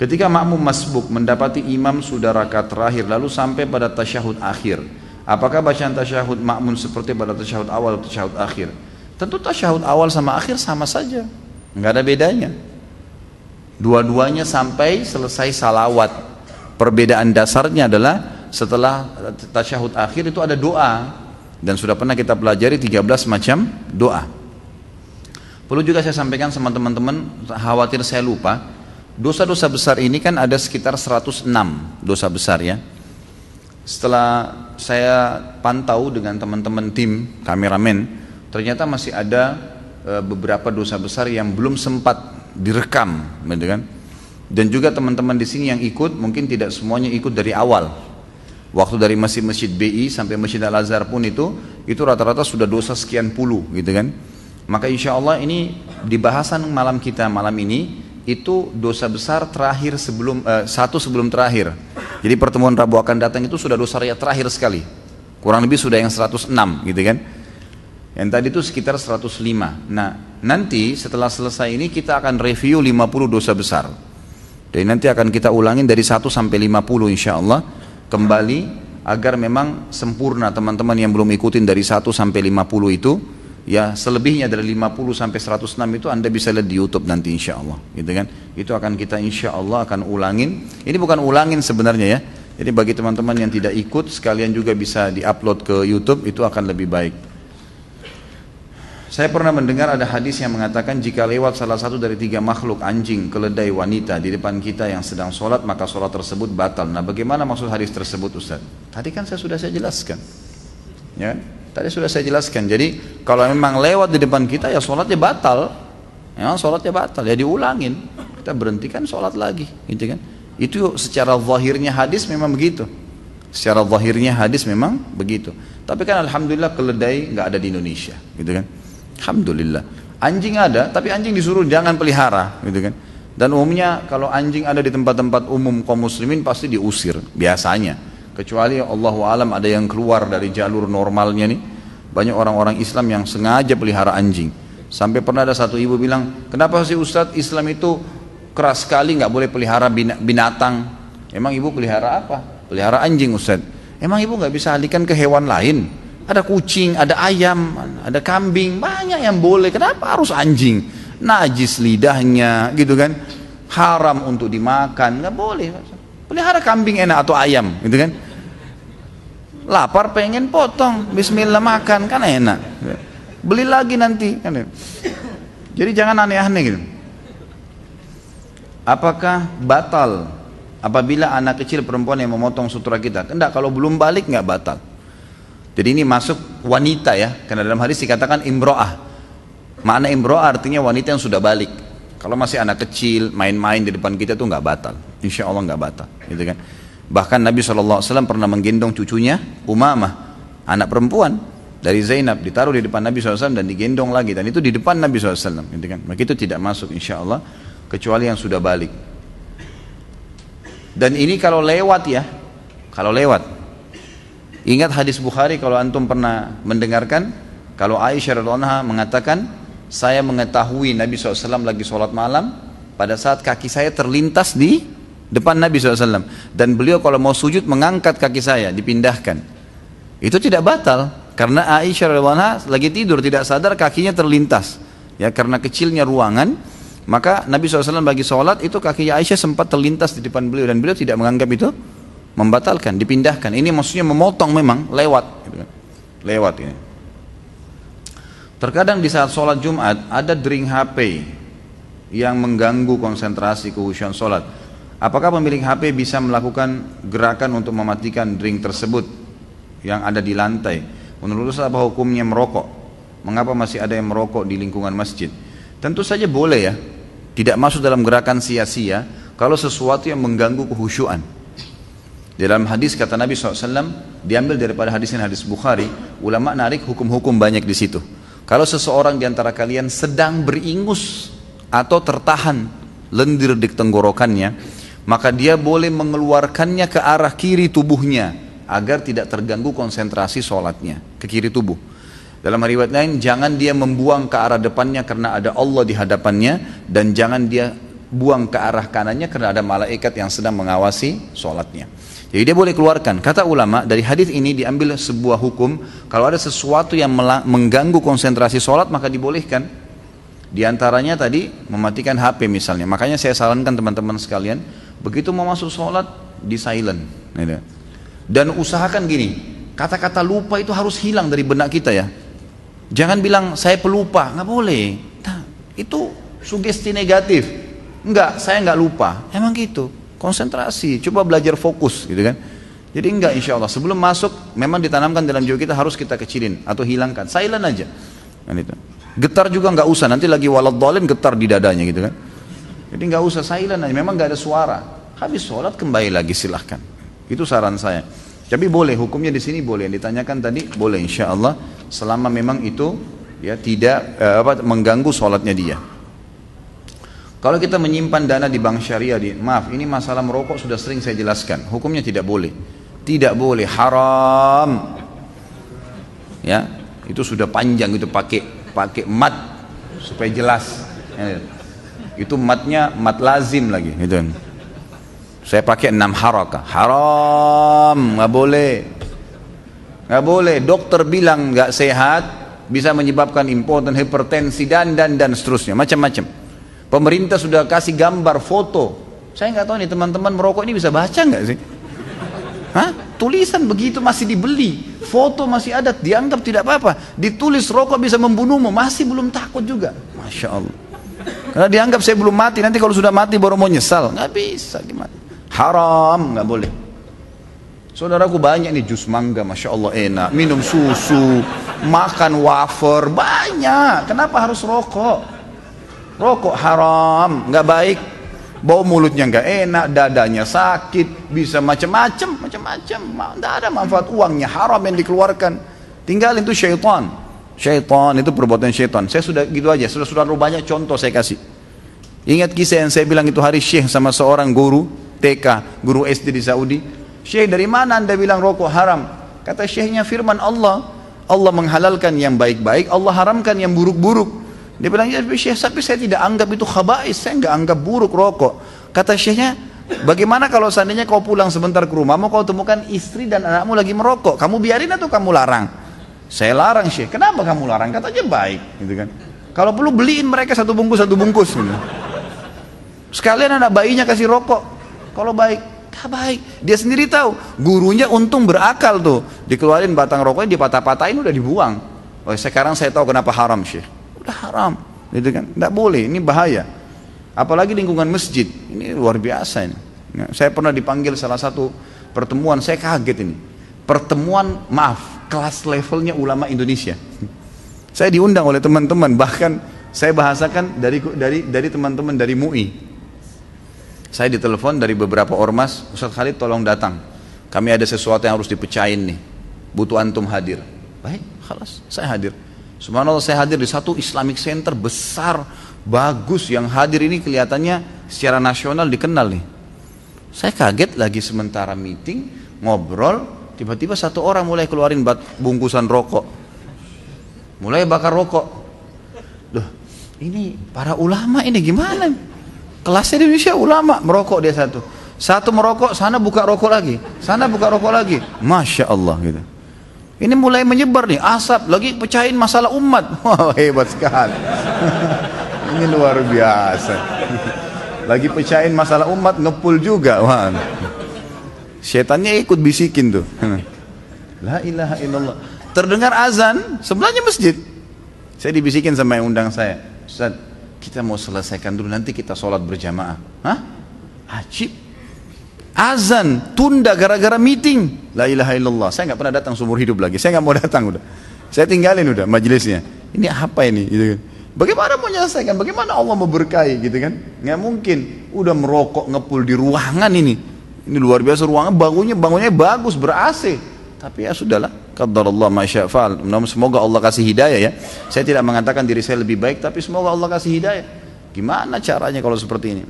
Ketika makmum masbuk mendapati imam sudah rakaat terakhir lalu sampai pada tasyahud akhir, apakah bacaan tasyahud makmum seperti pada tasyahud awal atau tasyahud akhir? Tentu tasyahud awal sama akhir sama saja, nggak ada bedanya. Dua-duanya sampai selesai salawat. Perbedaan dasarnya adalah setelah tasyahud akhir itu ada doa dan sudah pernah kita pelajari 13 macam doa. Perlu juga saya sampaikan sama teman-teman, khawatir saya lupa, dosa-dosa besar ini kan ada sekitar 106 dosa besar ya. Setelah saya pantau dengan teman-teman tim kameramen, ternyata masih ada e, beberapa dosa besar yang belum sempat direkam, gitu kan? Dan juga teman-teman di sini yang ikut mungkin tidak semuanya ikut dari awal. Waktu dari masjid-masjid BI sampai Masjid Al Azhar pun itu itu rata-rata sudah dosa sekian puluh, gitu kan? Maka insya Allah ini di bahasan malam kita malam ini itu dosa besar terakhir sebelum eh, satu sebelum terakhir. Jadi pertemuan Rabu akan datang itu sudah dosa raya terakhir sekali. Kurang lebih sudah yang 106 gitu kan. Yang tadi itu sekitar 105. Nah, nanti setelah selesai ini kita akan review 50 dosa besar. Dan nanti akan kita ulangin dari 1 sampai 50 insya Allah kembali agar memang sempurna teman-teman yang belum ikutin dari 1 sampai 50 itu ya selebihnya dari 50 sampai 106 itu anda bisa lihat di YouTube nanti insya Allah gitu kan itu akan kita insya Allah akan ulangin ini bukan ulangin sebenarnya ya jadi bagi teman-teman yang tidak ikut sekalian juga bisa diupload ke YouTube itu akan lebih baik saya pernah mendengar ada hadis yang mengatakan jika lewat salah satu dari tiga makhluk anjing, keledai, wanita di depan kita yang sedang sholat maka sholat tersebut batal. Nah bagaimana maksud hadis tersebut Ustaz? Tadi kan saya sudah saya jelaskan. Ya, tadi sudah saya jelaskan. Jadi kalau memang lewat di depan kita ya sholatnya batal. Ya, sholatnya batal. Ya diulangin. Kita berhentikan sholat lagi. Gitu kan? Itu secara zahirnya hadis memang begitu. Secara zahirnya hadis memang begitu. Tapi kan alhamdulillah keledai nggak ada di Indonesia, gitu kan? Alhamdulillah. Anjing ada, tapi anjing disuruh jangan pelihara, gitu kan. Dan umumnya kalau anjing ada di tempat-tempat umum kaum muslimin pasti diusir biasanya. Kecuali Allah alam ada yang keluar dari jalur normalnya nih. Banyak orang-orang Islam yang sengaja pelihara anjing. Sampai pernah ada satu ibu bilang, kenapa sih Ustadz Islam itu keras sekali nggak boleh pelihara binatang? Emang ibu pelihara apa? Pelihara anjing Ustadz. Emang ibu nggak bisa alihkan ke hewan lain? Ada kucing, ada ayam, ada kambing, banyak yang boleh. Kenapa harus anjing? Najis lidahnya, gitu kan? Haram untuk dimakan, nggak boleh. Pelihara kambing enak atau ayam, gitu kan? Lapar pengen potong, Bismillah makan kan enak. Beli lagi nanti, kan? Jadi jangan aneh-aneh gitu. Apakah batal apabila anak kecil perempuan yang memotong sutra kita? Enggak, kalau belum balik nggak batal. Jadi ini masuk wanita ya, karena dalam hadis dikatakan imro'ah. Makna imro'ah artinya wanita yang sudah balik. Kalau masih anak kecil, main-main di depan kita tuh nggak batal. Insya Allah nggak batal, gitu kan. Bahkan Nabi SAW pernah menggendong cucunya Umamah, anak perempuan dari Zainab ditaruh di depan Nabi SAW dan digendong lagi dan itu di depan Nabi SAW, gitu kan. Maka itu tidak masuk insya Allah kecuali yang sudah balik. Dan ini kalau lewat ya, kalau lewat Ingat hadis Bukhari kalau antum pernah mendengarkan kalau Aisyah radhiallahu mengatakan saya mengetahui Nabi SAW lagi sholat malam pada saat kaki saya terlintas di depan Nabi SAW dan beliau kalau mau sujud mengangkat kaki saya dipindahkan itu tidak batal karena Aisyah radhiallahu lagi tidur tidak sadar kakinya terlintas ya karena kecilnya ruangan maka Nabi SAW bagi sholat itu kaki Aisyah sempat terlintas di depan beliau dan beliau tidak menganggap itu membatalkan, dipindahkan. Ini maksudnya memotong memang lewat, lewat ini. Terkadang di saat sholat Jumat ada dering HP yang mengganggu konsentrasi kehusuan sholat. Apakah pemilik HP bisa melakukan gerakan untuk mematikan dring tersebut yang ada di lantai? Menurut saya apa hukumnya merokok? Mengapa masih ada yang merokok di lingkungan masjid? Tentu saja boleh ya, tidak masuk dalam gerakan sia-sia kalau sesuatu yang mengganggu kehusuan. Di dalam hadis kata Nabi SAW, diambil daripada hadis ini hadis Bukhari, ulama narik hukum-hukum banyak di situ. Kalau seseorang di antara kalian sedang beringus atau tertahan lendir di tenggorokannya, maka dia boleh mengeluarkannya ke arah kiri tubuhnya agar tidak terganggu konsentrasi sholatnya ke kiri tubuh. Dalam riwayat lain, jangan dia membuang ke arah depannya karena ada Allah di hadapannya dan jangan dia buang ke arah kanannya karena ada malaikat yang sedang mengawasi sholatnya. Jadi dia boleh keluarkan. Kata ulama dari hadis ini diambil sebuah hukum kalau ada sesuatu yang mengganggu konsentrasi sholat maka dibolehkan. Di antaranya tadi mematikan HP misalnya. Makanya saya sarankan teman-teman sekalian begitu mau masuk sholat di silent. Gitu. Dan usahakan gini, kata-kata lupa itu harus hilang dari benak kita ya. Jangan bilang saya pelupa, nggak boleh. Nah, itu sugesti negatif. Enggak, saya nggak lupa. Emang gitu konsentrasi, coba belajar fokus gitu kan. Jadi enggak insya Allah sebelum masuk memang ditanamkan dalam jiwa kita harus kita kecilin atau hilangkan, silent aja. Kan itu. Getar juga nggak usah, nanti lagi walad dolin getar di dadanya gitu kan. Jadi nggak usah silent aja, memang nggak ada suara. Habis sholat kembali lagi silahkan. Itu saran saya. Tapi boleh hukumnya di sini boleh. Yang ditanyakan tadi boleh insya Allah selama memang itu ya tidak eh, apa mengganggu sholatnya dia. Kalau kita menyimpan dana di bank syariah, di, maaf ini masalah merokok sudah sering saya jelaskan. Hukumnya tidak boleh, tidak boleh, haram. Ya, itu sudah panjang itu pakai pakai mat supaya jelas. Ya, itu matnya mat lazim lagi, gitu. Saya pakai enam harakah, haram, nggak boleh, nggak boleh. Dokter bilang nggak sehat, bisa menyebabkan impoten, hipertensi dan dan dan seterusnya, macam-macam. Pemerintah sudah kasih gambar foto. Saya nggak tahu nih teman-teman merokok ini bisa baca nggak sih? Hah? Tulisan begitu masih dibeli, foto masih ada, dianggap tidak apa-apa. Ditulis rokok bisa membunuhmu, masih belum takut juga. Masya Allah. Karena dianggap saya belum mati, nanti kalau sudah mati baru mau nyesal. Nggak bisa gimana. Haram, nggak boleh. Saudaraku banyak nih jus mangga, masya Allah enak. Minum susu, makan wafer, banyak. Kenapa harus rokok? Rokok haram, nggak baik. Bau mulutnya nggak enak, dadanya sakit, bisa macam-macam, macam-macam. Tidak ada manfaat uangnya, haram yang dikeluarkan. Tinggalin itu syaitan. Syaitan itu perbuatan syaitan. Saya sudah gitu aja, sudah sudah banyak contoh saya kasih. Ingat kisah yang saya bilang itu hari Syekh sama seorang guru TK, guru SD di Saudi. Syekh dari mana anda bilang rokok haram? Kata Syekhnya firman Allah. Allah menghalalkan yang baik-baik, Allah haramkan yang buruk-buruk. Dia bilang, ya Syekh, tapi saya tidak anggap itu khabais, saya enggak anggap buruk rokok. Kata Syekhnya, bagaimana kalau seandainya kau pulang sebentar ke rumah, mau kau temukan istri dan anakmu lagi merokok, kamu biarin atau kamu larang? Saya larang Syekh, kenapa kamu larang? Katanya baik, gitu kan. Kalau perlu beliin mereka satu bungkus, satu bungkus. Gitu. Sekalian anak bayinya kasih rokok, kalau baik, tak baik. Dia sendiri tahu, gurunya untung berakal tuh. Dikeluarin batang rokoknya, dipatah-patahin, udah dibuang. Oh, sekarang saya tahu kenapa haram Syekh udah haram. Gitu kan? Tidak boleh. Ini bahaya. Apalagi lingkungan masjid. Ini luar biasa ini. Ya, saya pernah dipanggil salah satu pertemuan. Saya kaget ini. Pertemuan maaf kelas levelnya ulama Indonesia. Saya diundang oleh teman-teman. Bahkan saya bahasakan dari dari dari teman-teman dari MUI saya ditelepon dari beberapa ormas Ustaz Khalid tolong datang. Kami ada sesuatu yang harus dipecahin nih. Butuh antum hadir. Baik khalas saya hadir Subhanallah saya hadir di satu Islamic Center besar, bagus yang hadir ini kelihatannya secara nasional dikenal nih. Saya kaget lagi sementara meeting, ngobrol, tiba-tiba satu orang mulai keluarin bungkusan rokok. Mulai bakar rokok. Loh, ini para ulama ini gimana? Kelasnya di Indonesia ulama merokok dia satu. Satu merokok, sana buka rokok lagi. Sana buka rokok lagi. Masya Allah gitu. Ini mulai menyebar nih, asap, lagi pecahin masalah umat. Wah, hebat sekali. Ini luar biasa. Lagi pecahin masalah umat, ngepul juga. Wah. Setannya ikut bisikin tuh. La ilaha illallah. Terdengar azan, sebelahnya masjid. Saya dibisikin sama yang undang saya. Ustaz, kita mau selesaikan dulu, nanti kita sholat berjamaah. Hah? Ajib. Azan tunda gara-gara meeting. La ilaha illallah. Saya nggak pernah datang seumur hidup lagi. Saya nggak mau datang udah. Saya tinggalin udah majelisnya. Ini apa ini? Gitu kan. Bagaimana mau menyelesaikan? Bagaimana Allah memberkahi gitu kan? Nggak mungkin. Udah merokok ngepul di ruangan ini. Ini luar biasa ruangan bangunnya bangunnya bagus ber AC. Tapi ya sudahlah. Allah masya fa'al. Semoga Allah kasih hidayah ya. Saya tidak mengatakan diri saya lebih baik, tapi semoga Allah kasih hidayah. Gimana caranya kalau seperti ini?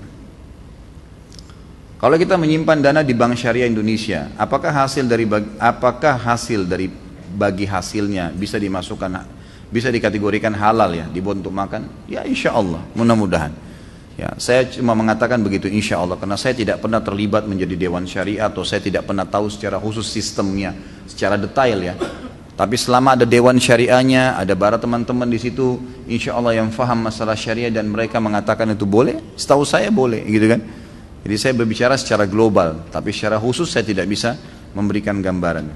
Kalau kita menyimpan dana di Bank Syariah Indonesia, apakah hasil dari apakah hasil dari bagi hasilnya bisa dimasukkan bisa dikategorikan halal ya dibuat untuk makan? Ya insya Allah mudah-mudahan. Ya, saya cuma mengatakan begitu insya Allah karena saya tidak pernah terlibat menjadi dewan syariah atau saya tidak pernah tahu secara khusus sistemnya secara detail ya. Tapi selama ada dewan syariahnya, ada para teman-teman di situ, insya Allah yang faham masalah syariah dan mereka mengatakan itu boleh, setahu saya boleh, gitu kan? Jadi saya berbicara secara global, tapi secara khusus saya tidak bisa memberikan gambaran.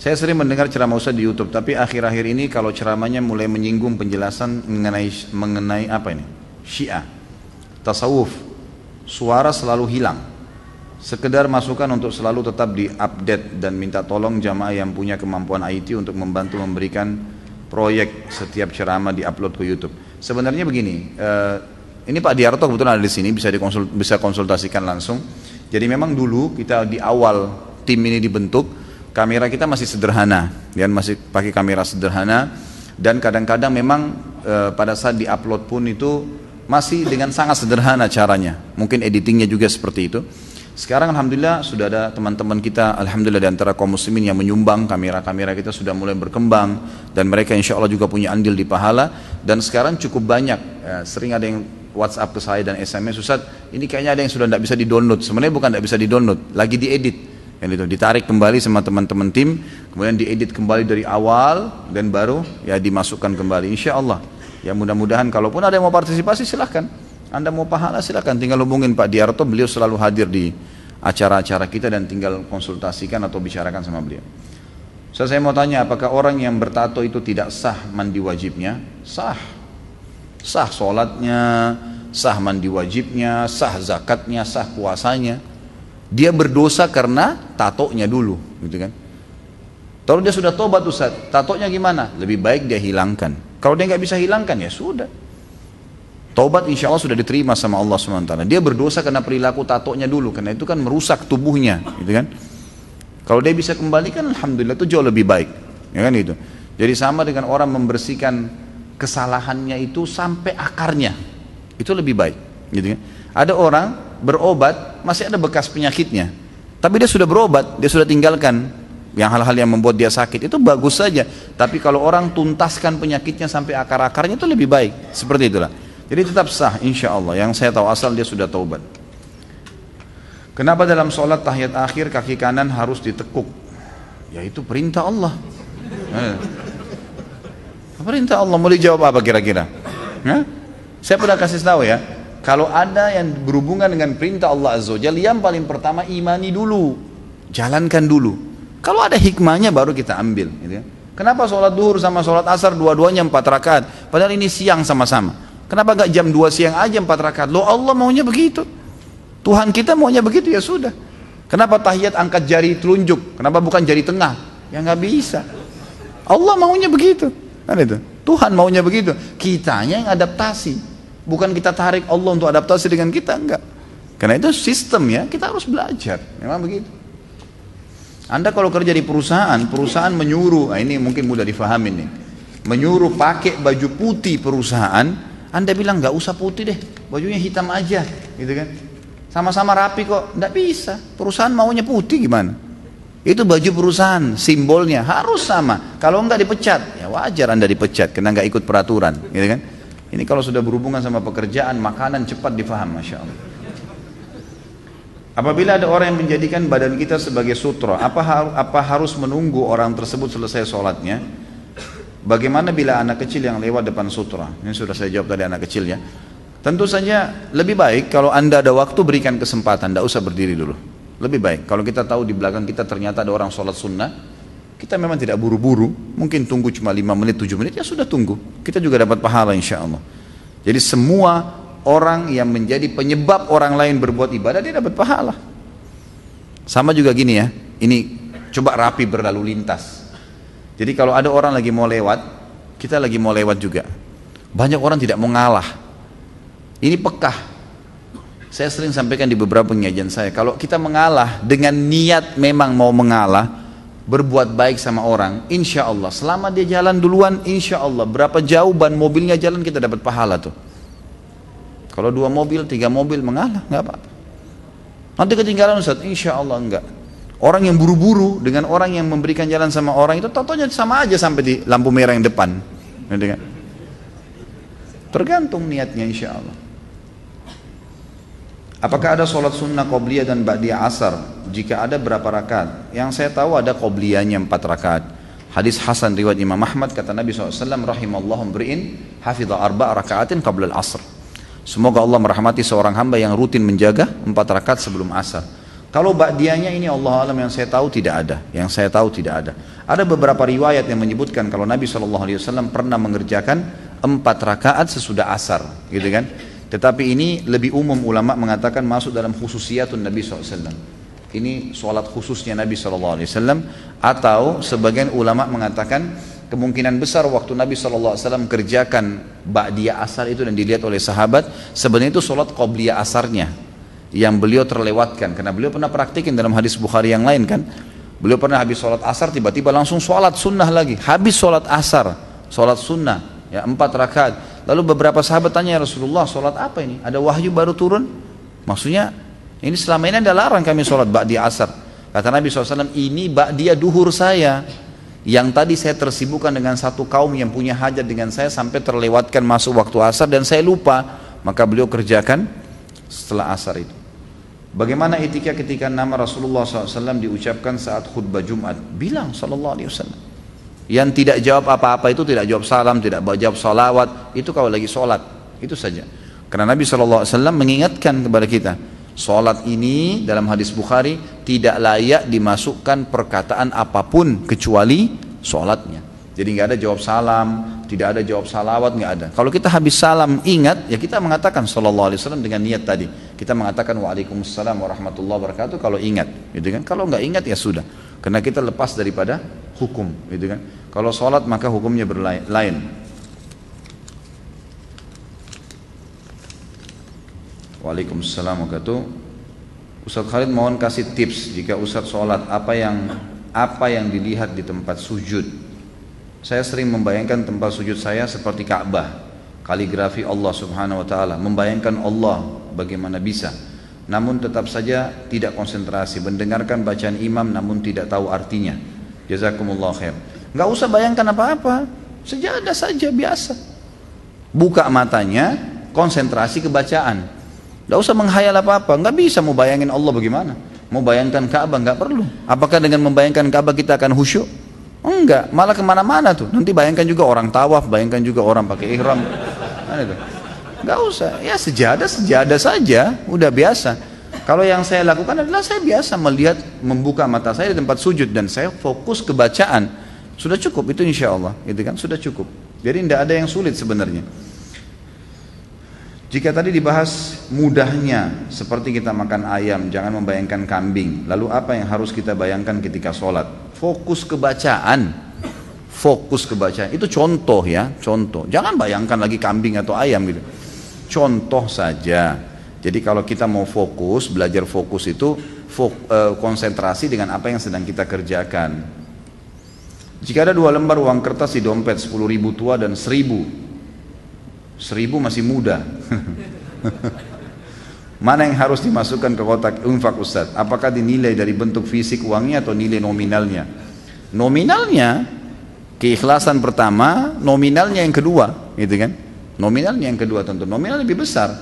Saya sering mendengar ceramah Ustaz di YouTube, tapi akhir-akhir ini kalau ceramahnya mulai menyinggung penjelasan mengenai mengenai apa ini? Syiah tasawuf suara selalu hilang sekedar masukan untuk selalu tetap diupdate dan minta tolong jamaah yang punya kemampuan IT untuk membantu memberikan proyek setiap ceramah diupload ke YouTube sebenarnya begini uh, ini Pak Diarto kebetulan ada di sini bisa dikonsul, bisa konsultasikan langsung jadi memang dulu kita di awal tim ini dibentuk kamera kita masih sederhana dan masih pakai kamera sederhana dan kadang-kadang memang e, pada saat diupload pun itu masih dengan sangat sederhana caranya. Mungkin editingnya juga seperti itu. Sekarang Alhamdulillah sudah ada teman-teman kita Alhamdulillah di antara kaum muslimin yang menyumbang kamera-kamera kita sudah mulai berkembang dan mereka insya Allah juga punya andil di pahala dan sekarang cukup banyak ya, sering ada yang WhatsApp ke saya dan SMS Ustaz ini kayaknya ada yang sudah tidak bisa di-download sebenarnya bukan tidak bisa di-download lagi diedit yang itu ditarik kembali sama teman-teman tim kemudian diedit kembali dari awal dan baru ya dimasukkan kembali insya Allah Ya mudah-mudahan kalaupun ada yang mau partisipasi silahkan. Anda mau pahala silahkan tinggal hubungin Pak Diarto, beliau selalu hadir di acara-acara kita dan tinggal konsultasikan atau bicarakan sama beliau. Saya mau tanya apakah orang yang bertato itu tidak sah mandi wajibnya? Sah. Sah sholatnya, sah mandi wajibnya, sah zakatnya, sah puasanya. Dia berdosa karena tatonya dulu, gitu kan? Kalau dia sudah tobat Ustaz, tatonya gimana? Lebih baik dia hilangkan. Kalau dia nggak bisa hilangkan ya sudah. Taubat insya Allah sudah diterima sama Allah SWT. Dia berdosa karena perilaku tatonya dulu, karena itu kan merusak tubuhnya, gitu kan? Kalau dia bisa kembalikan, alhamdulillah itu jauh lebih baik, ya kan itu. Jadi sama dengan orang membersihkan kesalahannya itu sampai akarnya, itu lebih baik, gitu kan? Ada orang berobat masih ada bekas penyakitnya, tapi dia sudah berobat, dia sudah tinggalkan. Yang hal-hal yang membuat dia sakit itu bagus saja. Tapi kalau orang tuntaskan penyakitnya sampai akar-akarnya itu lebih baik. Seperti itulah. Jadi tetap sah insya Allah. Yang saya tahu asal dia sudah taubat. Kenapa dalam sholat tahiyat akhir kaki kanan harus ditekuk? Ya itu perintah Allah. Eh. Perintah Allah mau dijawab apa kira-kira eh? saya pernah kasih tahu ya kalau ada yang berhubungan dengan perintah Allah Azza wa yang paling pertama imani dulu jalankan dulu kalau ada hikmahnya baru kita ambil. Gitu ya. Kenapa sholat duhur sama sholat asar dua-duanya empat rakaat? Padahal ini siang sama-sama. Kenapa gak jam dua siang aja empat rakaat? Lo Allah maunya begitu. Tuhan kita maunya begitu ya sudah. Kenapa tahiyat angkat jari telunjuk? Kenapa bukan jari tengah? Ya nggak bisa. Allah maunya begitu. Kan itu. Tuhan maunya begitu. Kitanya yang adaptasi. Bukan kita tarik Allah untuk adaptasi dengan kita enggak. Karena itu sistem ya, kita harus belajar. Memang begitu. Anda kalau kerja di perusahaan, perusahaan menyuruh, nah ini mungkin mudah difahami nih, menyuruh pakai baju putih perusahaan, Anda bilang nggak usah putih deh, bajunya hitam aja, gitu kan? Sama-sama rapi kok, nggak bisa. Perusahaan maunya putih gimana? Itu baju perusahaan, simbolnya harus sama. Kalau nggak dipecat, ya wajar Anda dipecat karena nggak ikut peraturan, gitu kan? Ini kalau sudah berhubungan sama pekerjaan, makanan cepat difaham, masya Allah. Apabila ada orang yang menjadikan badan kita sebagai sutra, apa, apa harus menunggu orang tersebut selesai sholatnya? Bagaimana bila anak kecil yang lewat depan sutra? Ini sudah saya jawab tadi anak kecil ya. Tentu saja lebih baik kalau anda ada waktu berikan kesempatan, tidak usah berdiri dulu. Lebih baik kalau kita tahu di belakang kita ternyata ada orang sholat sunnah, kita memang tidak buru-buru, mungkin tunggu cuma 5 menit, 7 menit, ya sudah tunggu. Kita juga dapat pahala insya Allah. Jadi semua orang yang menjadi penyebab orang lain berbuat ibadah dia dapat pahala. Sama juga gini ya, ini coba rapi berlalu lintas. Jadi kalau ada orang lagi mau lewat, kita lagi mau lewat juga. Banyak orang tidak mau ngalah. Ini pekah. Saya sering sampaikan di beberapa pengajian saya, kalau kita mengalah dengan niat memang mau mengalah, berbuat baik sama orang, insya Allah, selama dia jalan duluan, insya Allah, berapa jauh ban mobilnya jalan kita dapat pahala tuh. Kalau dua mobil, tiga mobil mengalah, nggak apa-apa. Nanti ketinggalan Ustaz, insya Allah enggak. Orang yang buru-buru dengan orang yang memberikan jalan sama orang itu totonya sama aja sampai di lampu merah yang depan. Kan? Tergantung niatnya insya Allah. Apakah ada sholat sunnah qobliyah dan ba'diyah asar? Jika ada berapa rakaat? Yang saya tahu ada qobliyahnya empat rakaat. Hadis Hasan riwayat Imam Ahmad kata Nabi SAW rahimallahu mri'in hafidha arba rakaatin qabla al-asr. Semoga Allah merahmati seorang hamba yang rutin menjaga empat rakaat sebelum asar. Kalau ba'diyahnya ini Allah alam yang saya tahu tidak ada, yang saya tahu tidak ada. Ada beberapa riwayat yang menyebutkan kalau Nabi SAW pernah mengerjakan empat rakaat sesudah asar, gitu kan? Tetapi ini lebih umum ulama mengatakan masuk dalam khususiyatun Nabi SAW. Ini sholat khususnya Nabi SAW atau sebagian ulama mengatakan kemungkinan besar waktu Nabi SAW kerjakan ba'diyah asar itu dan dilihat oleh sahabat sebenarnya itu sholat qobliyah asarnya yang beliau terlewatkan. Karena beliau pernah praktikin dalam hadis Bukhari yang lain kan. Beliau pernah habis sholat asar tiba-tiba langsung sholat sunnah lagi. Habis sholat asar sholat sunnah ya empat rakaat lalu beberapa sahabat tanya ya Rasulullah sholat apa ini? Ada wahyu baru turun? Maksudnya ini selama ini ada larang kami sholat ba'di asar. Kata Nabi SAW ini ba'di duhur saya. Yang tadi saya tersibukkan dengan satu kaum yang punya hajat dengan saya sampai terlewatkan masuk waktu asar dan saya lupa. Maka beliau kerjakan setelah asar itu. Bagaimana etika ketika nama Rasulullah SAW diucapkan saat khutbah Jumat? Bilang Sallallahu Alaihi Wasallam. Yang tidak jawab apa-apa itu tidak jawab salam, tidak jawab salawat, itu kalau lagi sholat, itu saja. Karena Nabi SAW mengingatkan kepada kita, sholat ini dalam hadis Bukhari tidak layak dimasukkan perkataan apa pun kecuali sholatnya. Jadi nggak ada jawab salam, tidak ada jawab salawat, nggak ada. Kalau kita habis salam ingat, ya kita mengatakan Sallallahu Alaihi Wasallam dengan niat tadi. Kita mengatakan Waalaikumsalam warahmatullahi wabarakatuh kalau ingat, gitu kan? Kalau nggak ingat ya sudah, karena kita lepas daripada hukum, gitu kan? Kalau sholat maka hukumnya berlain. Waalaikumsalam warahmatullahi Ustaz Khalid mohon kasih tips jika Ustaz sholat apa yang apa yang dilihat di tempat sujud saya sering membayangkan tempat sujud saya seperti Ka'bah, kaligrafi Allah Subhanahu wa taala, membayangkan Allah bagaimana bisa. Namun tetap saja tidak konsentrasi, mendengarkan bacaan imam namun tidak tahu artinya. Jazakumullah khair. Enggak usah bayangkan apa-apa, sejadah saja biasa. Buka matanya, konsentrasi ke bacaan. Enggak usah menghayal apa-apa, enggak bisa mau bayangin Allah bagaimana. Mau bayangkan Ka'bah enggak perlu. Apakah dengan membayangkan Ka'bah kita akan khusyuk? Enggak, malah ke mana-mana tuh. Nanti bayangkan juga orang tawaf, bayangkan juga orang pakai ihram. Enggak usah, ya sejadah sejadah saja, udah biasa. Kalau yang saya lakukan adalah saya biasa melihat membuka mata saya di tempat sujud dan saya fokus ke bacaan. Sudah cukup itu insya Allah, gitu kan? Sudah cukup. Jadi tidak ada yang sulit sebenarnya. Jika tadi dibahas mudahnya seperti kita makan ayam, jangan membayangkan kambing. Lalu apa yang harus kita bayangkan ketika sholat? Fokus ke bacaan. Fokus ke bacaan. Itu contoh ya, contoh. Jangan bayangkan lagi kambing atau ayam gitu. Contoh saja. Jadi kalau kita mau fokus, belajar fokus itu fok, eh, konsentrasi dengan apa yang sedang kita kerjakan. Jika ada dua lembar uang kertas di dompet, 10 ribu tua dan seribu Seribu masih muda. Mana yang harus dimasukkan ke kotak infak Ustaz? Apakah dinilai dari bentuk fisik uangnya atau nilai nominalnya? Nominalnya, keikhlasan pertama, nominalnya yang kedua, gitu kan? Nominalnya yang kedua tentu, nominal lebih besar.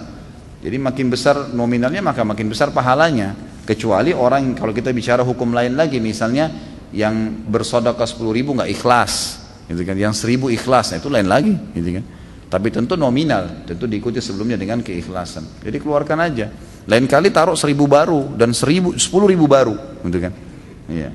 Jadi makin besar nominalnya maka makin besar pahalanya. Kecuali orang kalau kita bicara hukum lain lagi, misalnya yang bersodokah 10 ribu nggak ikhlas, gitu kan? Yang seribu ikhlas, nah itu lain lagi, gitu kan? Tapi tentu nominal, tentu diikuti sebelumnya dengan keikhlasan. Jadi keluarkan aja. Lain kali taruh seribu baru dan seribu, sepuluh ribu baru, gitu kan? Iya.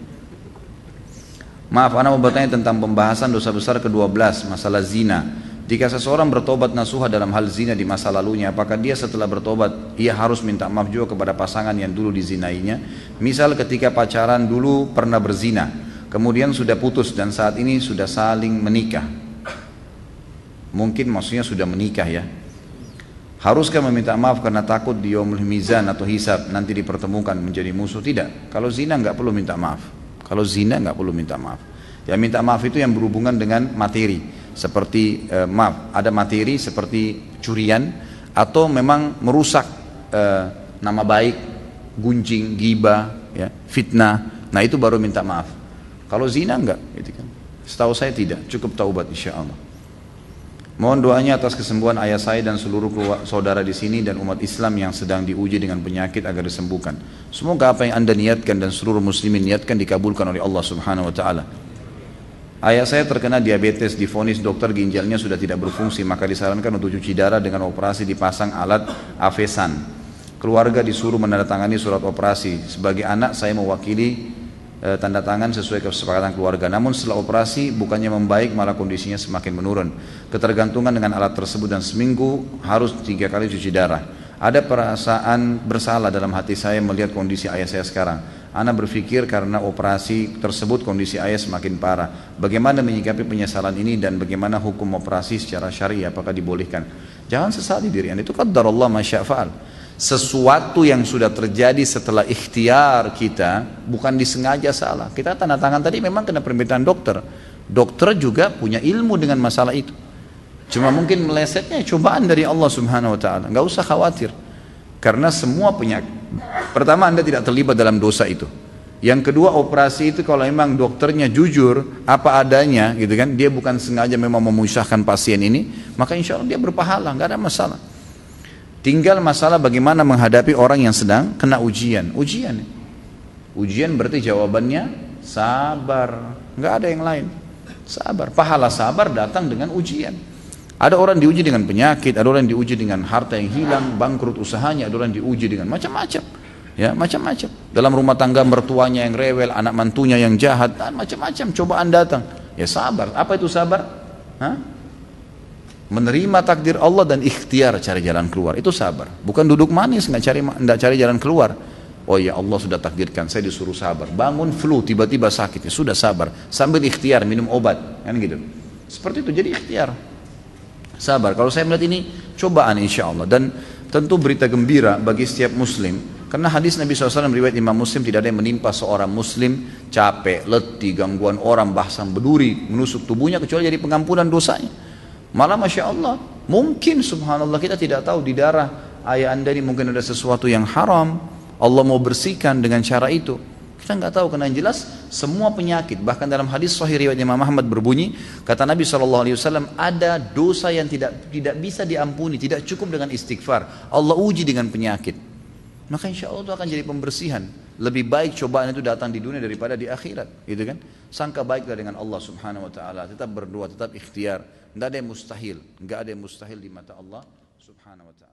Maaf, Anda mau bertanya tentang pembahasan dosa besar ke-12, masalah zina. Jika seseorang bertobat nasuha dalam hal zina di masa lalunya, apakah dia setelah bertobat, ia harus minta maaf juga kepada pasangan yang dulu dizinainya? Misal ketika pacaran dulu pernah berzina, kemudian sudah putus dan saat ini sudah saling menikah. Mungkin maksudnya sudah menikah ya. Haruskah meminta maaf karena takut di yaumul mizan atau hisab nanti dipertemukan menjadi musuh? Tidak. Kalau zina nggak perlu minta maaf. Kalau zina nggak perlu minta maaf. Ya minta maaf itu yang berhubungan dengan materi seperti eh, maaf ada materi seperti curian atau memang merusak eh, nama baik gunjing giba ya fitnah. Nah itu baru minta maaf. Kalau zina enggak gitu kan? Setahu saya tidak. Cukup taubat insya Allah Mohon doanya atas kesembuhan ayah saya dan seluruh saudara di sini dan umat Islam yang sedang diuji dengan penyakit agar disembuhkan. Semoga apa yang anda niatkan dan seluruh muslimin niatkan dikabulkan oleh Allah subhanahu wa ta'ala. Ayah saya terkena diabetes, difonis dokter ginjalnya sudah tidak berfungsi, maka disarankan untuk cuci darah dengan operasi dipasang alat avesan. Keluarga disuruh menandatangani surat operasi. Sebagai anak saya mewakili e, tanda tangan sesuai kesepakatan keluarga. Namun setelah operasi bukannya membaik malah kondisinya semakin menurun. Ketergantungan dengan alat tersebut dan seminggu harus tiga kali cuci darah. Ada perasaan bersalah dalam hati saya melihat kondisi ayah saya sekarang. Ana berpikir karena operasi tersebut kondisi ayah semakin parah. Bagaimana menyikapi penyesalan ini dan bagaimana hukum operasi secara syariah apakah dibolehkan? Jangan sesali diri Anda itu qadar Allah masyafa'al sesuatu yang sudah terjadi setelah ikhtiar kita bukan disengaja salah. Kita tanda tangan tadi memang kena permintaan dokter. Dokter juga punya ilmu dengan masalah itu. Cuma mungkin melesetnya cobaan dari Allah Subhanahu wa taala. Enggak usah khawatir. Karena semua penyakit pertama Anda tidak terlibat dalam dosa itu. Yang kedua operasi itu kalau memang dokternya jujur apa adanya gitu kan, dia bukan sengaja memang memusahkan pasien ini, maka insya Allah dia berpahala, nggak ada masalah. Tinggal masalah bagaimana menghadapi orang yang sedang kena ujian. Ujian. Ujian berarti jawabannya sabar. Nggak ada yang lain. Sabar. Pahala sabar datang dengan ujian. Ada orang diuji dengan penyakit, ada orang diuji dengan harta yang hilang, bangkrut usahanya, ada orang diuji dengan macam-macam. Ya, macam-macam. Dalam rumah tangga mertuanya yang rewel, anak mantunya yang jahat, dan macam-macam cobaan datang. Ya sabar. Apa itu sabar? Hah? menerima takdir Allah dan ikhtiar cari jalan keluar itu sabar bukan duduk manis nggak cari nggak cari jalan keluar oh ya Allah sudah takdirkan saya disuruh sabar bangun flu tiba-tiba sakit ya sudah sabar sambil ikhtiar minum obat kan gitu seperti itu jadi ikhtiar sabar kalau saya melihat ini cobaan insya Allah dan tentu berita gembira bagi setiap muslim karena hadis Nabi SAW riwayat Imam Muslim tidak ada yang menimpa seorang muslim capek, letih, gangguan orang, bahsan berduri, menusuk tubuhnya kecuali jadi pengampunan dosanya. Malah Masya Allah, mungkin subhanallah kita tidak tahu di darah ayah anda ini mungkin ada sesuatu yang haram. Allah mau bersihkan dengan cara itu. Kita nggak tahu karena yang jelas semua penyakit bahkan dalam hadis Sahih riwayat Imam Ahmad berbunyi kata Nabi saw ada dosa yang tidak tidak bisa diampuni tidak cukup dengan istighfar. Allah uji dengan penyakit. Maka insya Allah itu akan jadi pembersihan. Lebih baik cobaan itu datang di dunia daripada di akhirat. Gitu kan? Sangka baiklah dengan Allah subhanahu wa ta'ala. Tetap berdoa tetap ikhtiar. Tidak ada yang mustahil, nggak ada yang mustahil di mata Allah Subhanahu wa taala.